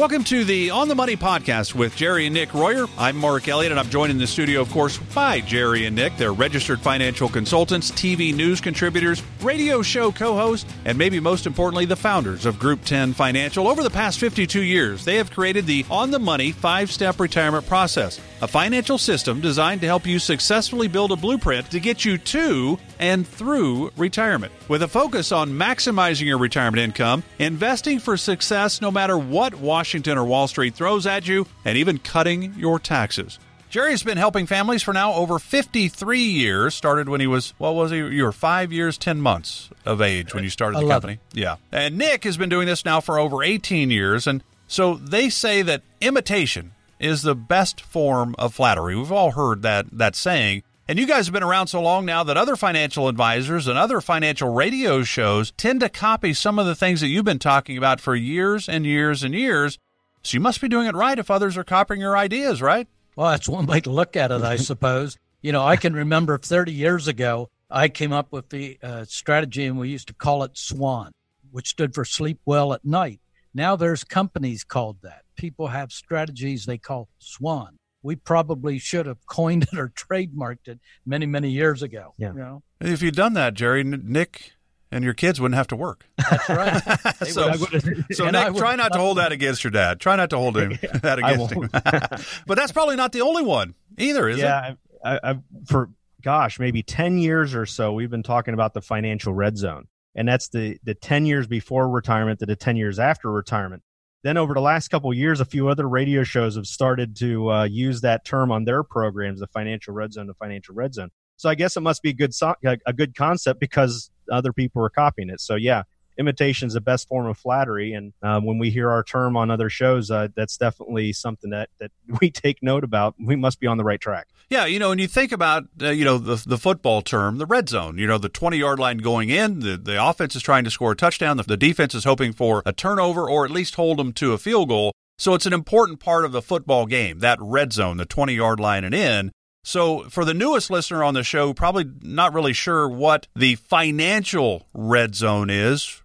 Welcome to the On the Money podcast with Jerry and Nick Royer. I'm Mark Elliott, and I'm joined in the studio, of course, by Jerry and Nick. They're registered financial consultants, TV news contributors, radio show co hosts, and maybe most importantly, the founders of Group 10 Financial. Over the past 52 years, they have created the On the Money five step retirement process, a financial system designed to help you successfully build a blueprint to get you to and through retirement. With a focus on maximizing your retirement income, investing for success no matter what Washington or Wall Street throws at you, and even cutting your taxes. Jerry has been helping families for now over 53 years. Started when he was, what was he? You were five years, 10 months of age when you started the 11. company. Yeah. And Nick has been doing this now for over 18 years. And so they say that imitation is the best form of flattery. We've all heard that, that saying. And you guys have been around so long now that other financial advisors and other financial radio shows tend to copy some of the things that you've been talking about for years and years and years. So you must be doing it right if others are copying your ideas, right? Well, that's one way to look at it, I suppose. You know, I can remember 30 years ago, I came up with the uh, strategy, and we used to call it SWAN, which stood for Sleep Well at Night. Now there's companies called that. People have strategies they call SWAN. We probably should have coined it or trademarked it many, many years ago. Yeah. You know? If you'd done that, Jerry, Nick and your kids wouldn't have to work. That's right. So- would- So Nick, would- try not to hold that against your dad. Try not to hold him that against him. won't. but that's probably not the only one either, is it? yeah, I, I, I, for gosh, maybe ten years or so, we've been talking about the financial red zone, and that's the the ten years before retirement to the ten years after retirement. Then over the last couple years, a few other radio shows have started to uh, use that term on their programs, the financial red zone, the financial red zone. So I guess it must be a good so- a good concept because other people are copying it. So yeah, imitation is the best form of flattery, and um, when we hear our term on other shows, uh, that's definitely something that that we take note about. We must be on the right track. Yeah, you know, and you think about uh, you know the the football term, the red zone. You know, the twenty yard line going in, the the offense is trying to score a touchdown, the, the defense is hoping for a turnover or at least hold them to a field goal. So it's an important part of the football game, that red zone, the twenty yard line and in. So for the newest listener on the show, probably not really sure what the financial red zone is.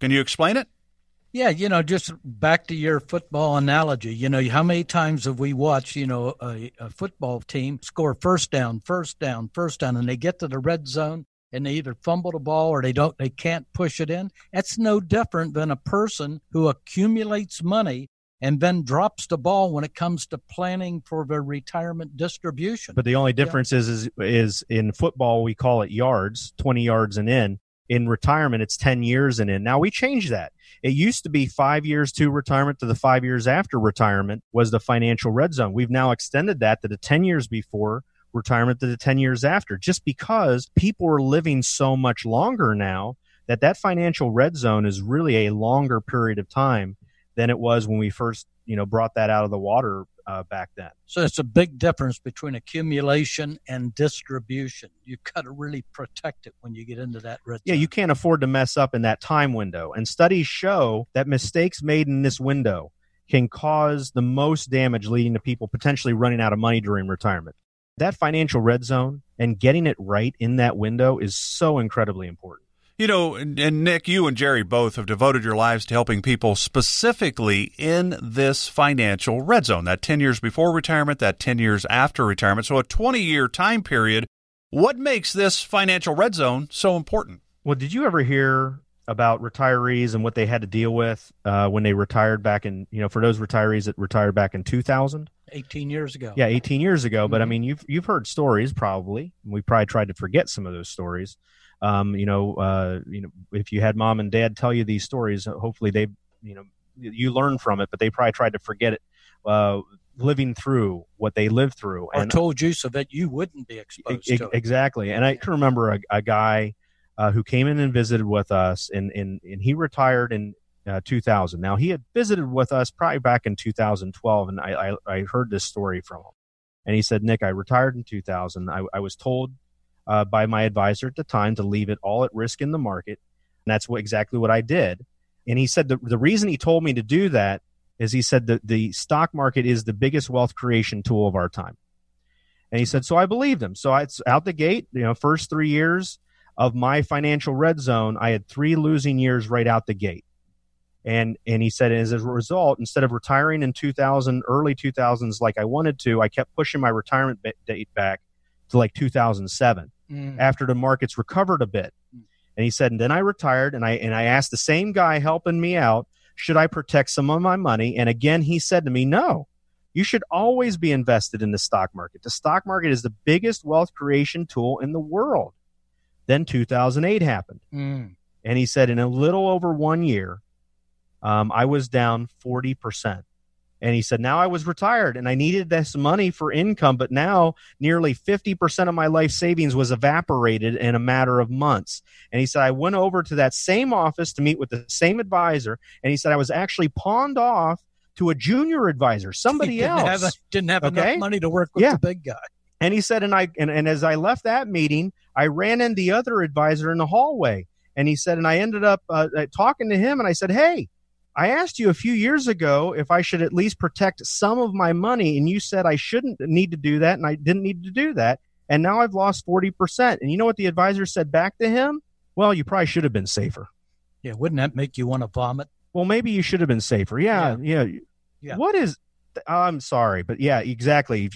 Can you explain it? Yeah, you know, just back to your football analogy. You know, how many times have we watched, you know, a, a football team score first down, first down, first down, and they get to the red zone and they either fumble the ball or they don't, they can't push it in. That's no different than a person who accumulates money and then drops the ball when it comes to planning for their retirement distribution. But the only difference is, is is in football we call it yards, twenty yards and in. In retirement, it's ten years and in. Now we changed that. It used to be five years to retirement to the five years after retirement was the financial red zone. We've now extended that to the ten years before retirement to the ten years after, just because people are living so much longer now that that financial red zone is really a longer period of time than it was when we first, you know, brought that out of the water uh, back then. So it's a big difference between accumulation and distribution. You've got to really protect it when you get into that red zone. Yeah, zone. you can't afford to mess up in that time window. And studies show that mistakes made in this window can cause the most damage, leading to people potentially running out of money during retirement. That financial red zone and getting it right in that window is so incredibly important. You know, and, and Nick, you and Jerry both have devoted your lives to helping people specifically in this financial red zone, that 10 years before retirement, that 10 years after retirement. So a 20 year time period. What makes this financial red zone so important? Well, did you ever hear about retirees and what they had to deal with uh, when they retired back in, you know, for those retirees that retired back in 2000? 18 years ago. Yeah, 18 years ago. But I Mhm. mean, you've you've heard stories probably. We probably tried to forget some of those stories. Um, you know, uh, you know, if you had mom and dad tell you these stories, uh, hopefully they, you know, you learn from it. But they probably tried to forget it, uh, living through what they lived through. Or told you so that you wouldn't be exposed E- to it. Exactly. And I can remember a, a guy uh, who came in and visited with us, and, and, and he retired in uh, 2000. Now, he had visited with us probably back in 2012, and I, I, I heard this story from him. And he said, Nick, I retired in 2000. I, I was told uh, by my advisor at the time to leave it all at risk in the market. And that's what, exactly what I did. And he said the, the reason he told me to do that is he said that the stock market is the biggest wealth creation tool of our time. And he said, so I believed him. So it's out the gate, you know, first three years of my financial red zone, I had three losing years right out the gate. And and he said as a result, instead of retiring in 2000, early 2000s like I wanted to, I kept pushing my retirement date back to like 2007 mm. after the markets recovered a bit. Mm. And he said, and then I retired and I and I asked the same guy helping me out, should I protect some of my money? And again, he said to me, no. You should always be invested in the stock market. The stock market is the biggest wealth creation tool in the world. Then 2008 happened. Mm. And he said, in a little over one year, um, I was down 40%. And he said, now I was retired and I needed this money for income, but now nearly 50% of my life savings was evaporated in a matter of months. And he said, I went over to that same office to meet with the same advisor. And he said, I was actually pawned off to a junior advisor, somebody didn't else. Have didn't have okay? enough money to work with yeah. the big guy. And he said, and I, and, and as I left that meeting, I ran into the other advisor in the hallway. And he said, and I ended up uh, uh talking to him and I said, Hey, I asked you a few years ago if I should at least protect some of my money, and you said I shouldn't need to do that, and I didn't need to do that. And now I've lost 40%. And you know what the advisor said back to him? Well, you probably should have been safer. Yeah, wouldn't that make you want to vomit? Well, maybe you should have been safer. Yeah, yeah. yeah. yeah. What is, I'm sorry, but yeah, exactly.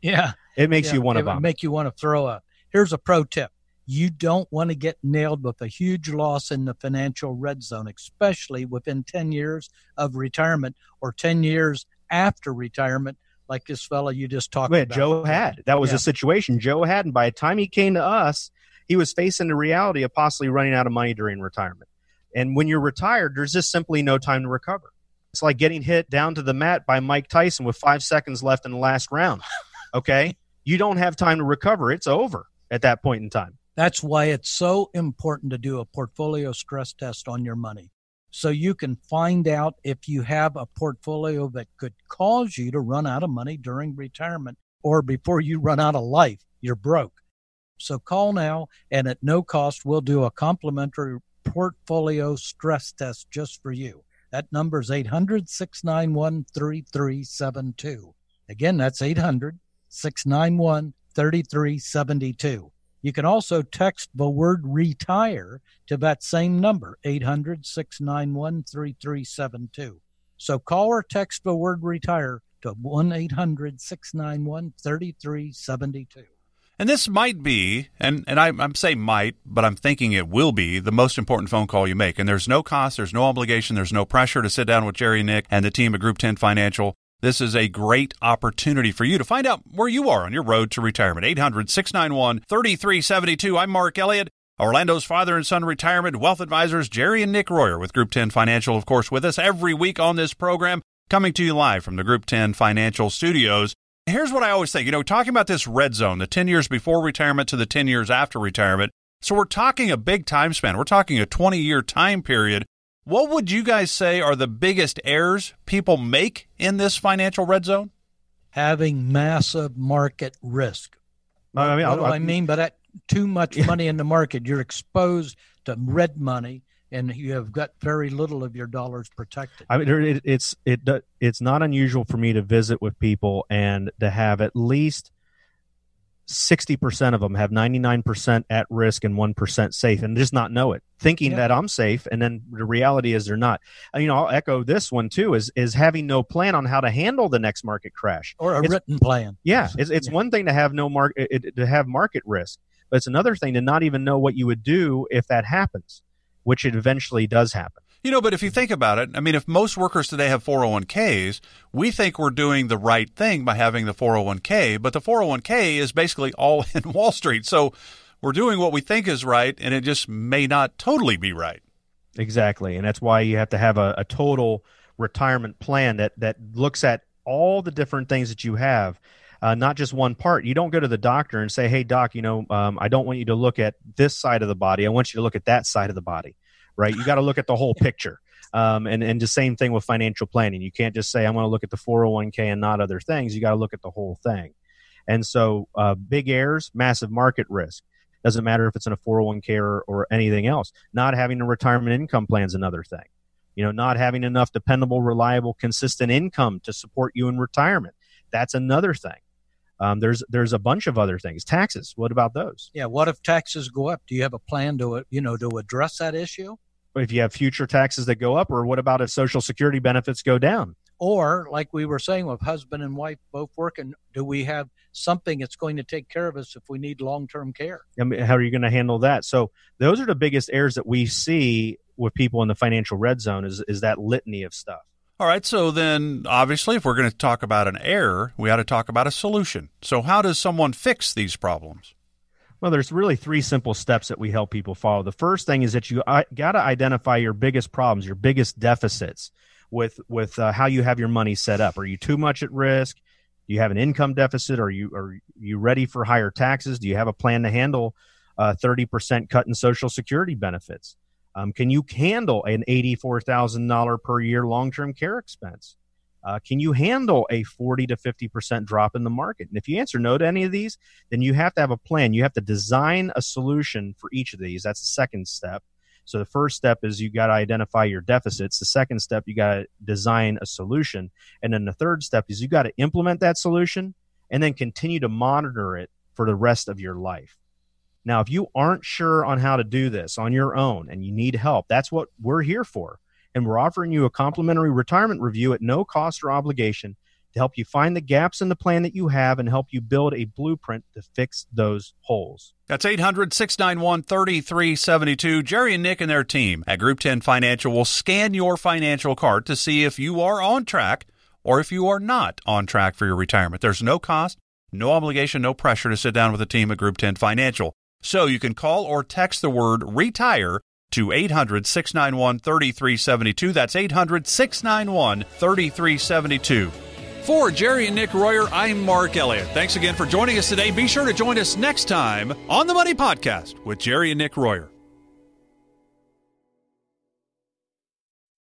Yeah. It makes yeah, you want to vomit. make you want to throw up. Here's a pro tip you don't want to get nailed with a huge loss in the financial red zone, especially within 10 years of retirement or 10 years after retirement, like this fellow you just talked Wait, about. Joe had. That was yeah. a situation Joe had. And by the time he came to us, he was facing the reality of possibly running out of money during retirement. And when you're retired, there's just simply no time to recover. It's like getting hit down to the mat by Mike Tyson with five seconds left in the last round. Okay? you don't have time to recover. It's over at that point in time. That's why it's so important to do a portfolio stress test on your money. So you can find out if you have a portfolio that could cause you to run out of money during retirement or before you run out of life, you're broke. So call now and at no cost, we'll do a complimentary portfolio stress test just for you. That number is 800 691 3372. Again, that's 800 691 3372. You can also text the word retire to that same number, 800 691 3372. So call or text the word retire to 1 800 691 3372. And this might be, and, and I, I'm saying might, but I'm thinking it will be the most important phone call you make. And there's no cost, there's no obligation, there's no pressure to sit down with Jerry Nick and the team at Group 10 Financial this is a great opportunity for you to find out where you are on your road to retirement. 800 691 3372. I'm Mark Elliott. Orlando's father and son retirement wealth advisors Jerry and Nick Royer with Group 10 Financial, of course, with us every week on this program, coming to you live from the Group 10 Financial Studios. Here's what I always think you know, talking about this red zone, the 10 years before retirement to the 10 years after retirement. So we're talking a big time span. We're talking a 20 year time period what would you guys say are the biggest errors people make in this financial red zone? Having massive market risk. I mean, what do I, I mean by that? Too much yeah. money in the market. You're exposed to red money, and you have got very little of your dollars protected. I mean, it, it's it it's not unusual for me to visit with people and to have at least 60% of them have 99% at risk and 1% safe and just not know it thinking yeah. that i'm safe and then the reality is they're not you know i'll echo this one too is is having no plan on how to handle the next market crash or a it's, written plan yeah it's, it's yeah. one thing to have no market to have market risk but it's another thing to not even know what you would do if that happens which it eventually does happen you know, but if you think about it, I mean, if most workers today have 401ks, we think we're doing the right thing by having the 401k, but the 401k is basically all in Wall Street. So we're doing what we think is right, and it just may not totally be right. Exactly. And that's why you have to have a, a total retirement plan that, that looks at all the different things that you have. Uh, not just one part. You don't go to the doctor and say, "Hey, doc, you know, um, I don't want you to look at this side of the body. I want you to look at that side of the body." Right? You got to look at the whole picture. Um, and and the same thing with financial planning. You can't just say I'm going to look at the 401k and not other things. You got to look at the whole thing. And so, uh, big errors, massive market risk. Doesn't matter if it's in a 401k or, or anything else. Not having a retirement income plan is another thing. You know, not having enough dependable, reliable, consistent income to support you in retirement. That's another thing. Um, there's there's a bunch of other things. Taxes. What about those? Yeah. What if taxes go up? Do you have a plan to you know to address that issue? if you have future taxes that go up, or what about if Social Security benefits go down? Or, like we were saying, with husband and wife both working, do we have something that's going to take care of us if we need long term care? I mean, how are you going to handle that? So, those are the biggest errors that we see with people in the financial red zone is, is that litany of stuff. All right. So, then obviously, if we're going to talk about an error, we ought to talk about a solution. So, how does someone fix these problems? Well, there's really three simple steps that we help people follow. The first thing is that you got to identify your biggest problems, your biggest deficits with with uh, how you have your money set up. Are you too much at risk? Do you have an income deficit? Are you are you ready for higher taxes? Do you have a plan to handle uh, thirty percent cut in Social Security benefits? Um, can you handle an eighty-four thousand dollar per year long-term care expense? Uh, can you handle a 40 to 50% drop in the market? And if you answer no to any of these, then you have to have a plan. You have to design a solution for each of these. That's the second step. So the first step is you got to identify your deficits. The second step, you got to design a solution. And then the third step is you got to implement that solution and then continue to monitor it for the rest of your life. Now, if you aren't sure on how to do this on your own and you need help, that's what we're here for. And we're offering you a complimentary retirement review at no cost or obligation to help you find the gaps in the plan that you have and help you build a blueprint to fix those holes. That's 800 691 3372. Jerry and Nick and their team at Group 10 Financial will scan your financial card to see if you are on track or if you are not on track for your retirement. There's no cost, no obligation, no pressure to sit down with the team at Group 10 Financial. So you can call or text the word retire to 800 691 3372. That's 800 691 3372. For Jerry and Nick Royer, I'm Mark Elliott. Thanks again for joining us today. Be sure to join us next time on the Money Podcast with Jerry and Nick Royer.